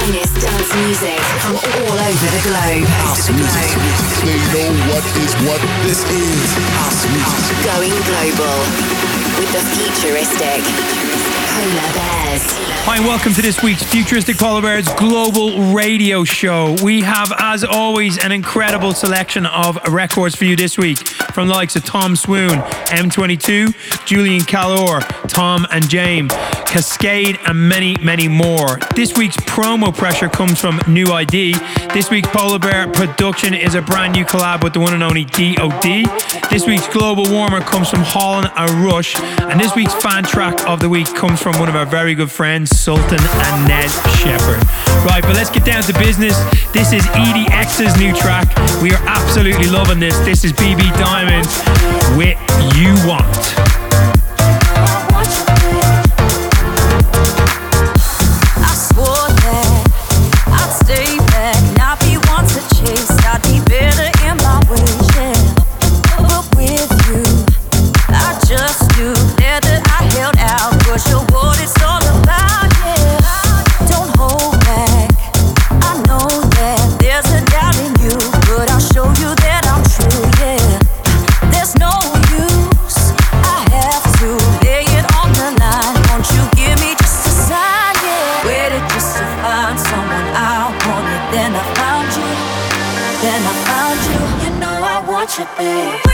finest dance music from all over the globe. They know what is what this is. House music. Going global with the futuristic Polar Bears. Hi, and welcome to this week's Futuristic Polar Bears Global Radio Show. We have, as always, an incredible selection of records for you this week from the likes of Tom Swoon, M22, Julian Calor, Tom and James, Kaskade, and many, many more. This week's promo pressure comes from New ID. This week's Polar Bear production is a brand new collab with the one and only DOD. This week's Global Warmer comes from Holland and Rush. And this week's fan track of the week comes from one of our very good friends, Sultan and Ned Shepard. Right, but let's get down to business. This is EDX's new track. We are absolutely loving this. This is BB Diamond with You Want. You, babe.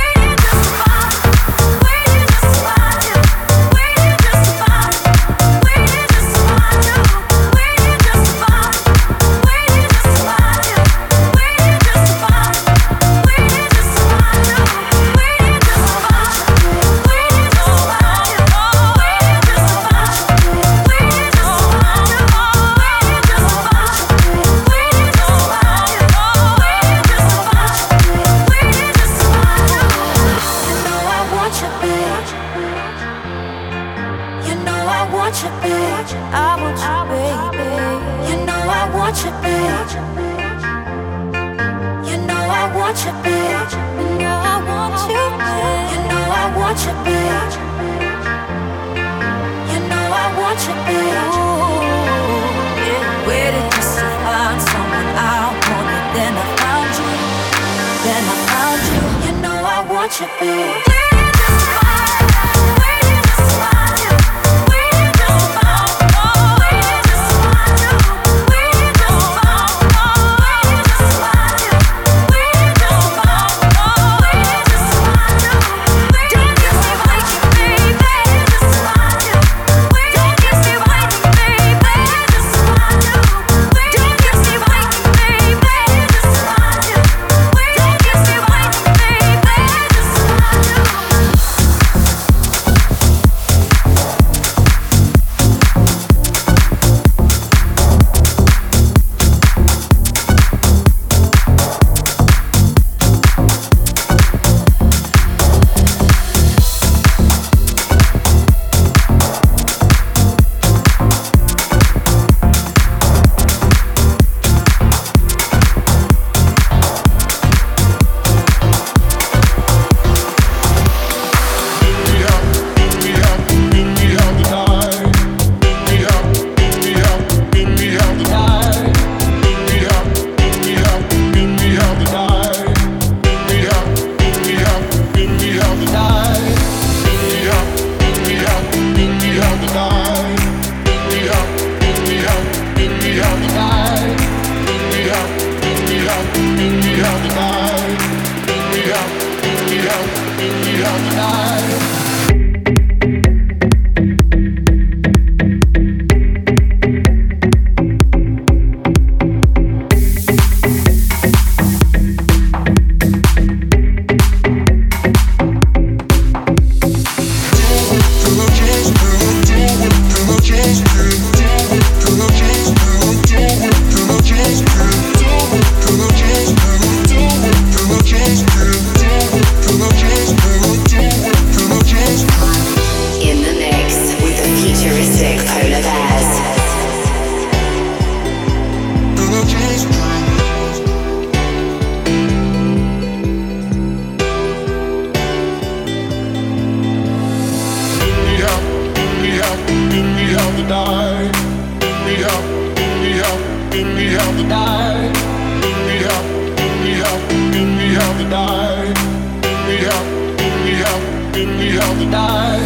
Polar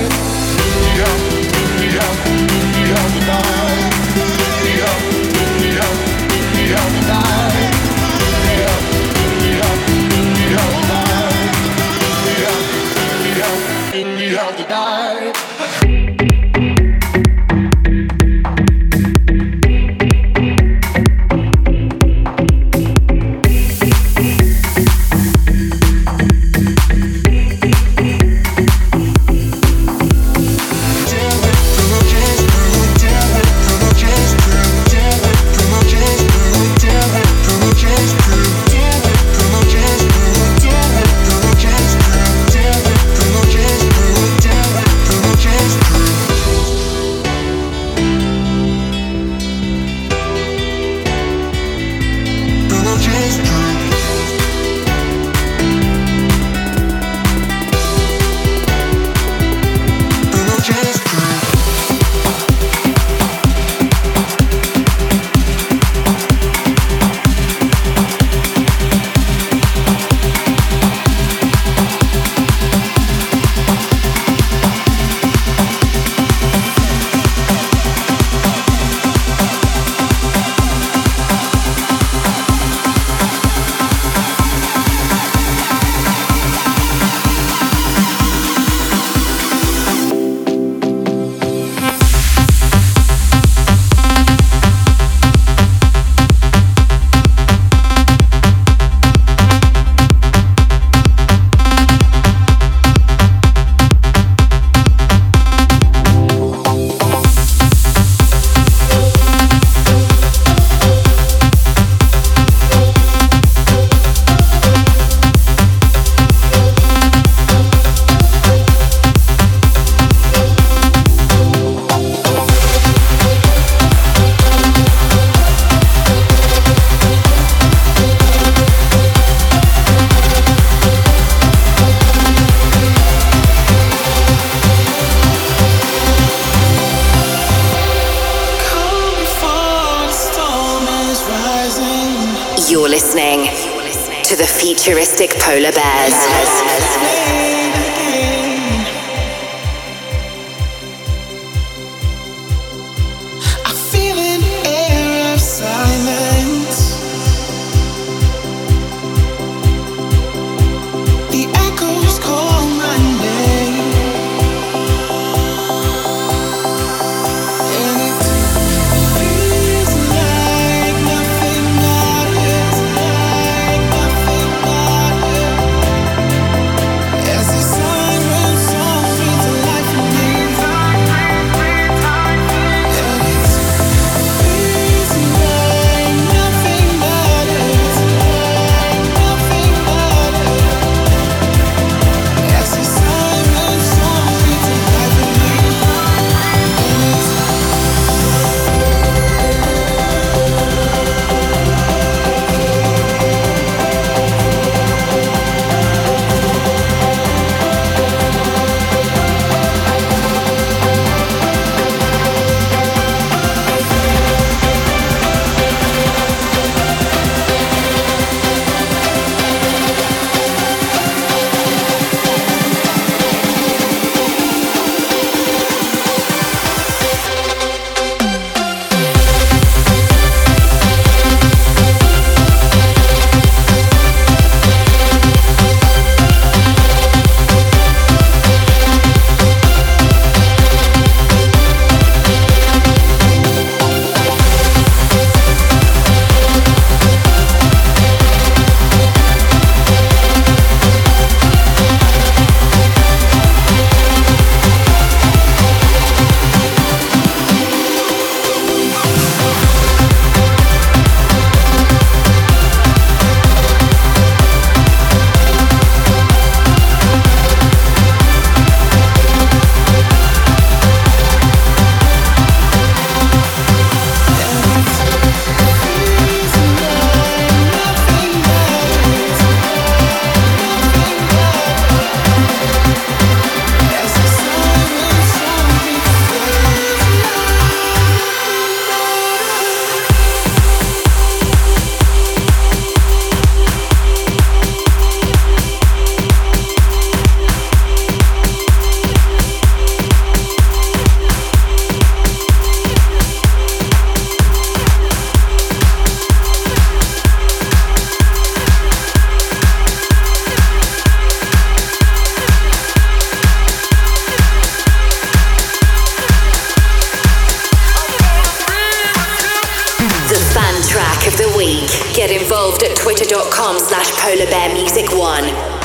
slash polar bear music one.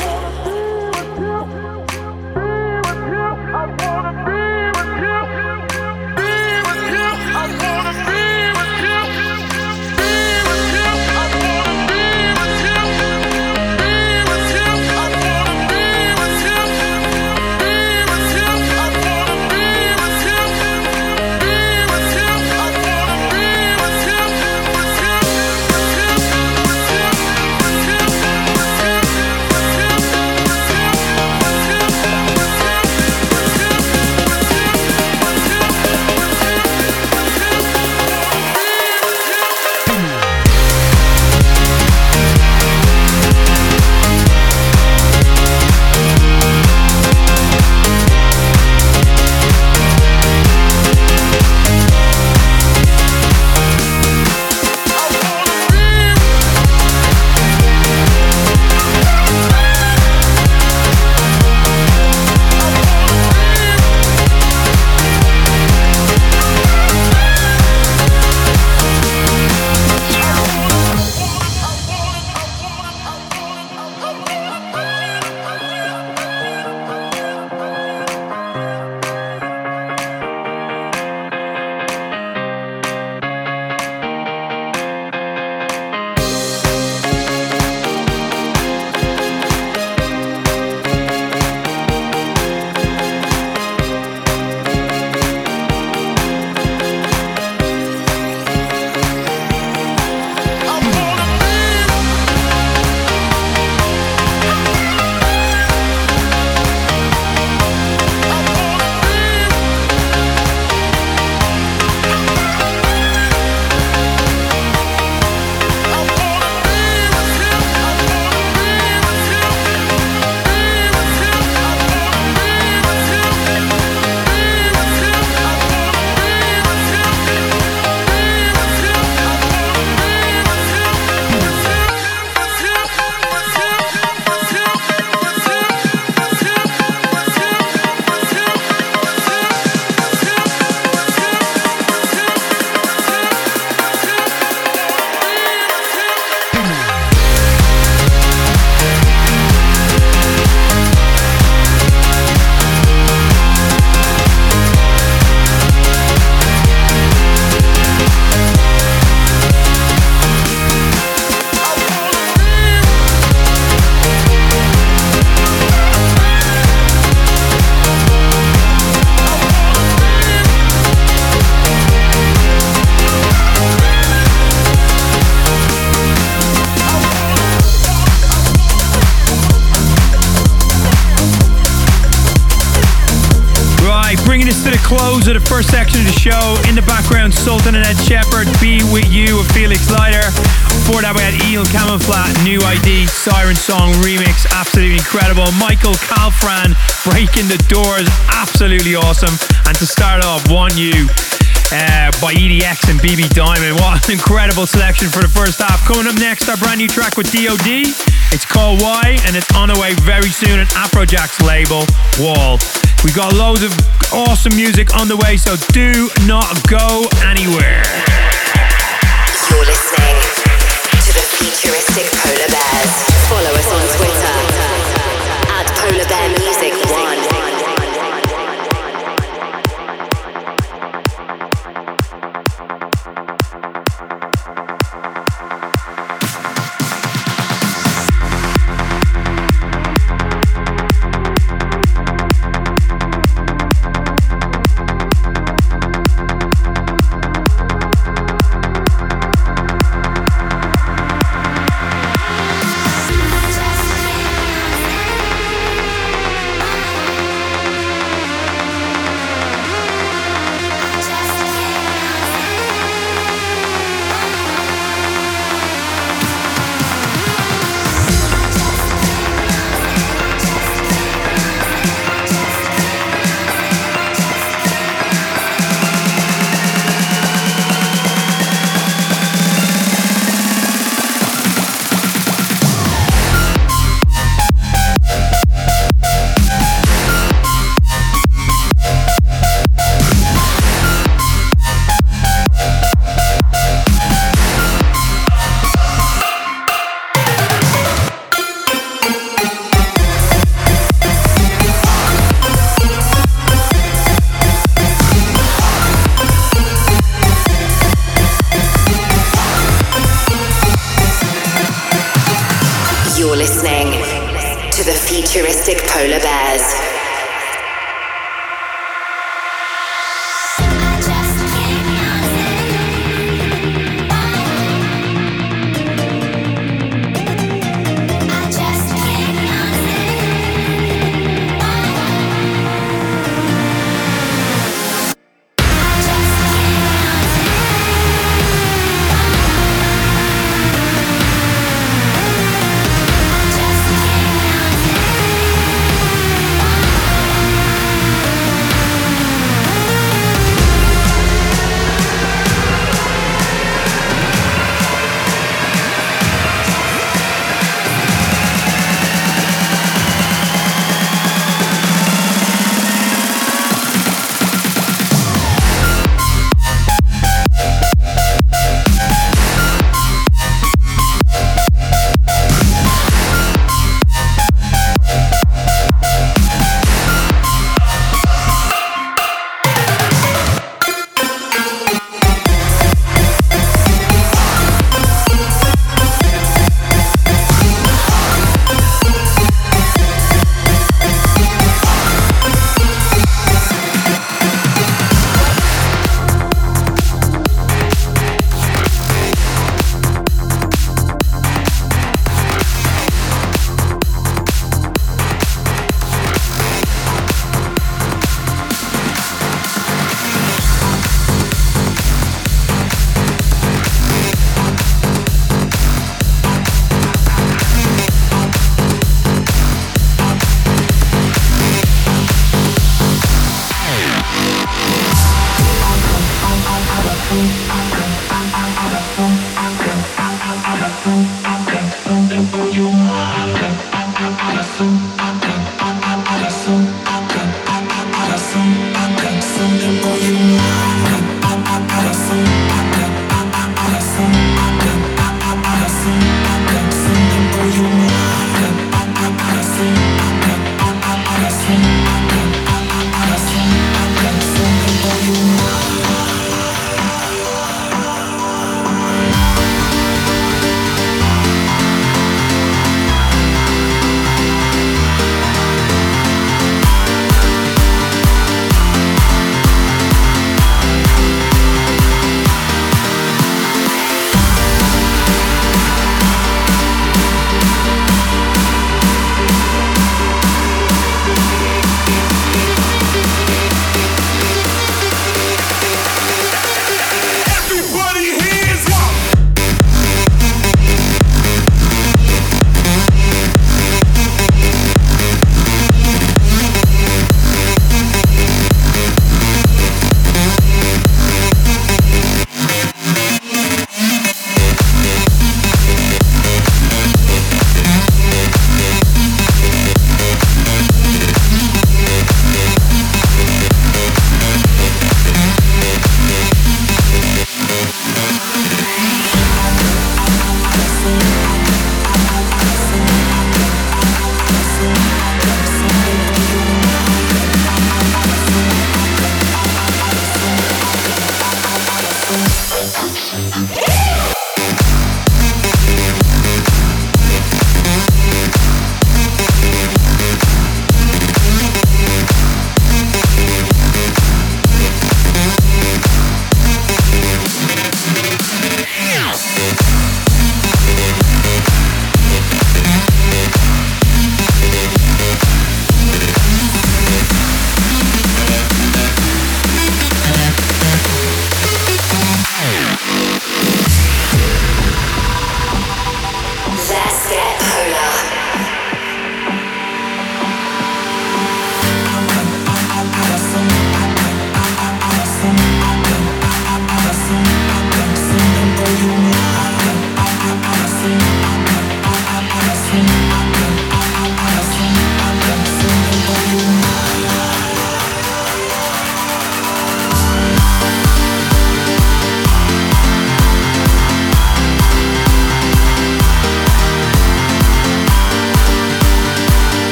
new track with DOD. It's called Why, and it's on the way very soon at Afrojack's label, Wall. We got loads of awesome music on the way, so do not go anywhere.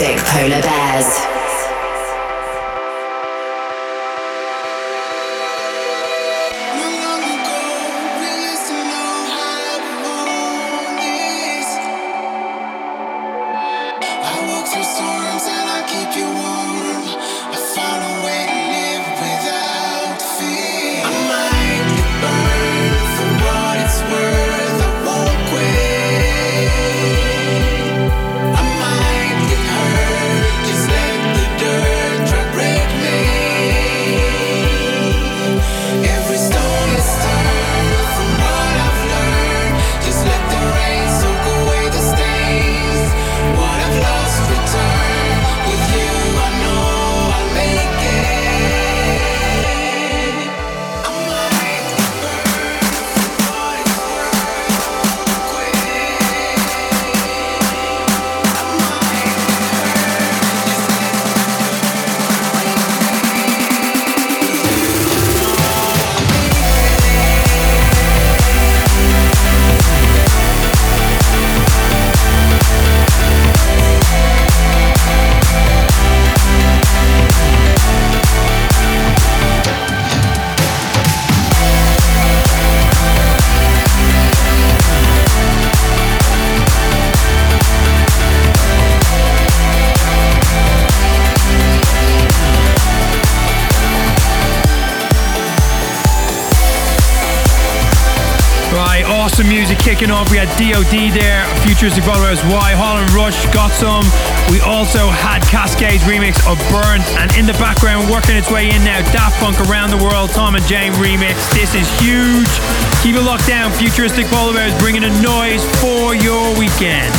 Futuristic Polar Bears. kicking off. We had DOD there, Futuristic Followers, Y, Holl and Rush, got some. We also had Kaskade's remix of Burnt, and in the background, working its way in now, Daft Punk Around the World, Tom and Jame remix. This is huge. Keep it locked down. Futuristic Followers bringing a noise for your weekend.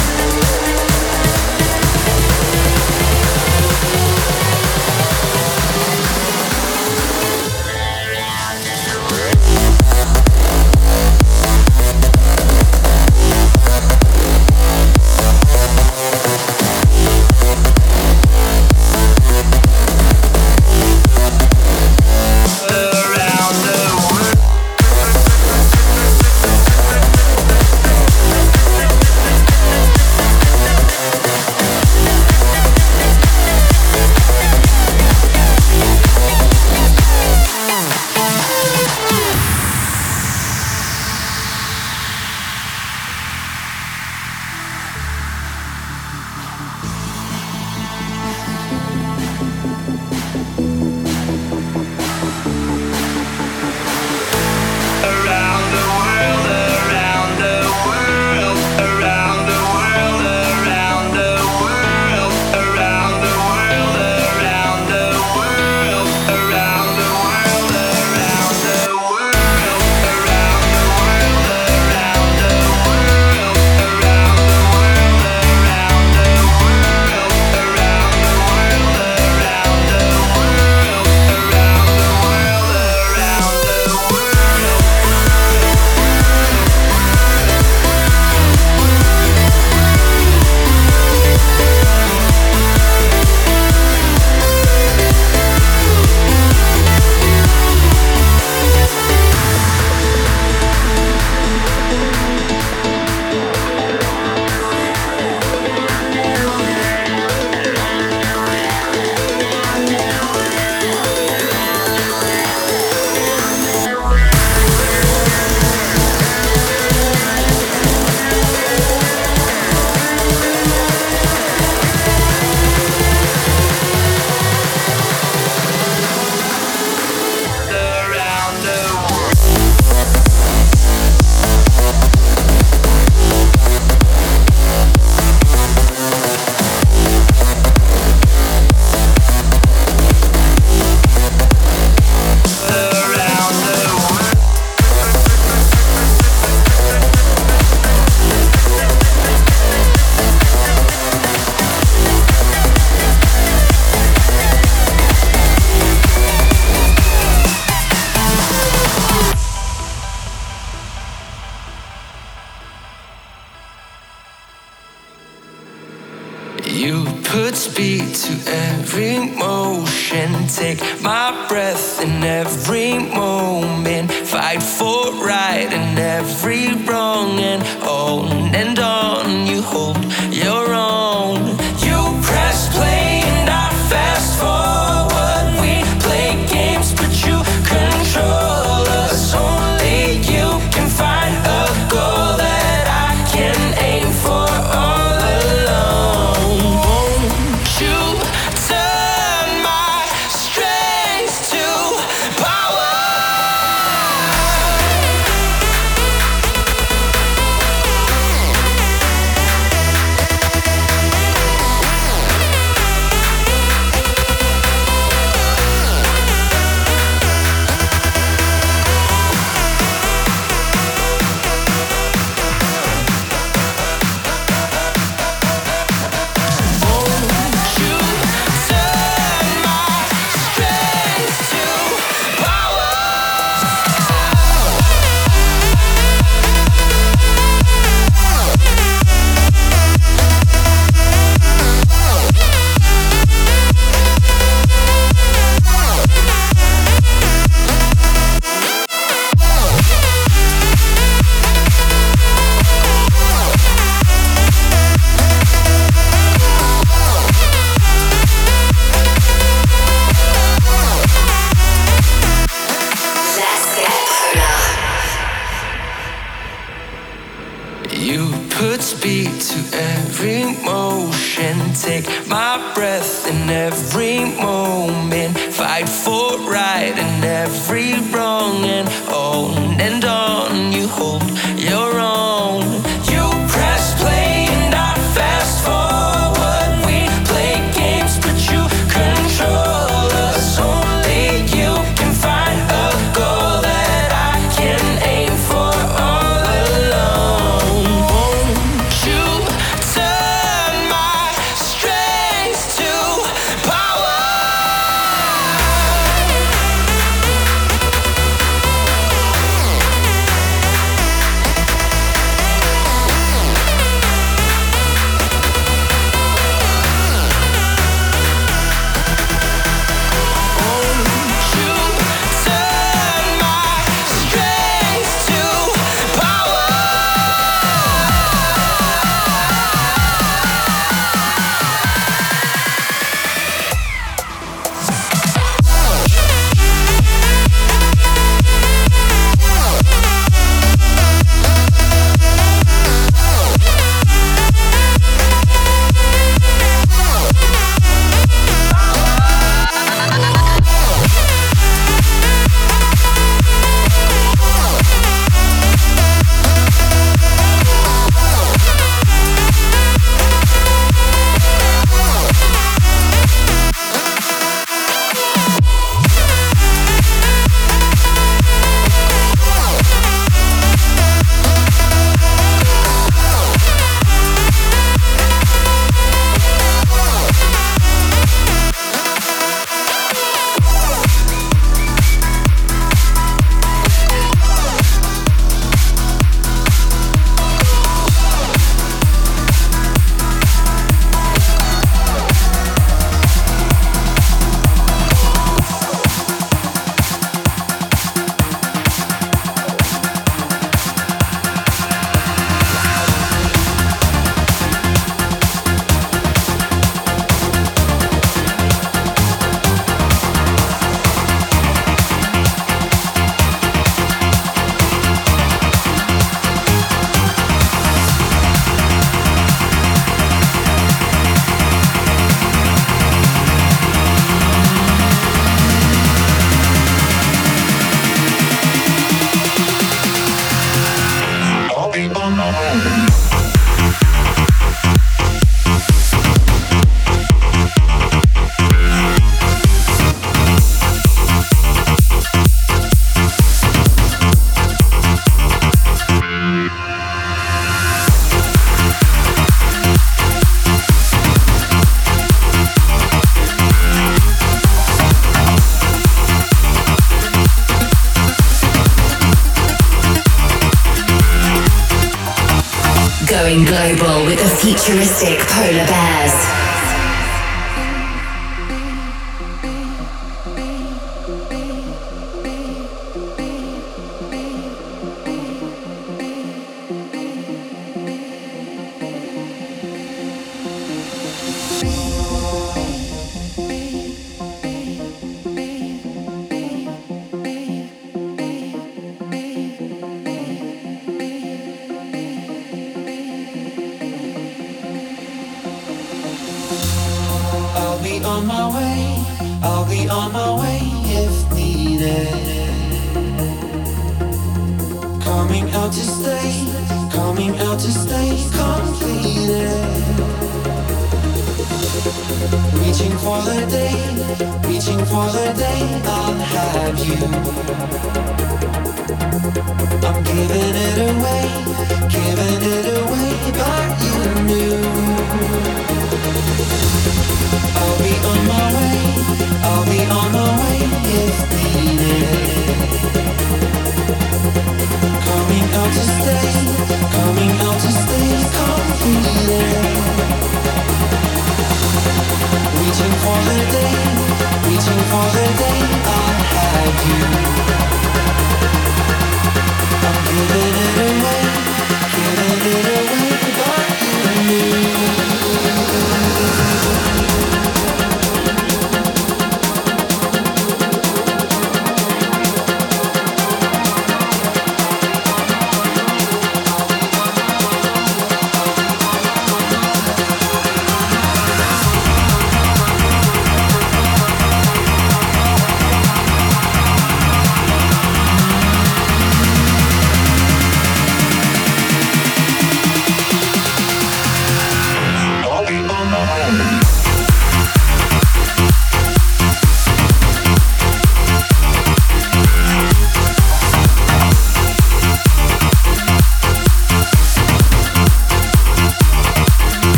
Futuristic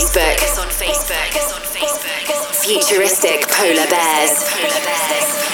Facebook. Futuristic Polar Bears.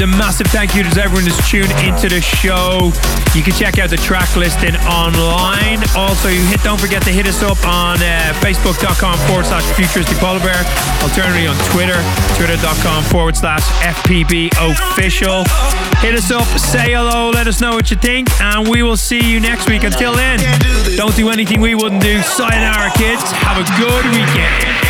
A massive thank you to everyone who's tuned into the show. You can check out the track listing online. Also, you hit, don't forget to hit us up on uh, facebook.com forward slash futuristic polar bear. Alternatively on Twitter, twitter.com forward slash FPB official. Hit us up, say hello, let us know what you think, and we will see you next week. Until then, don't do anything we wouldn't do. Sayonara, kids. Have a good weekend.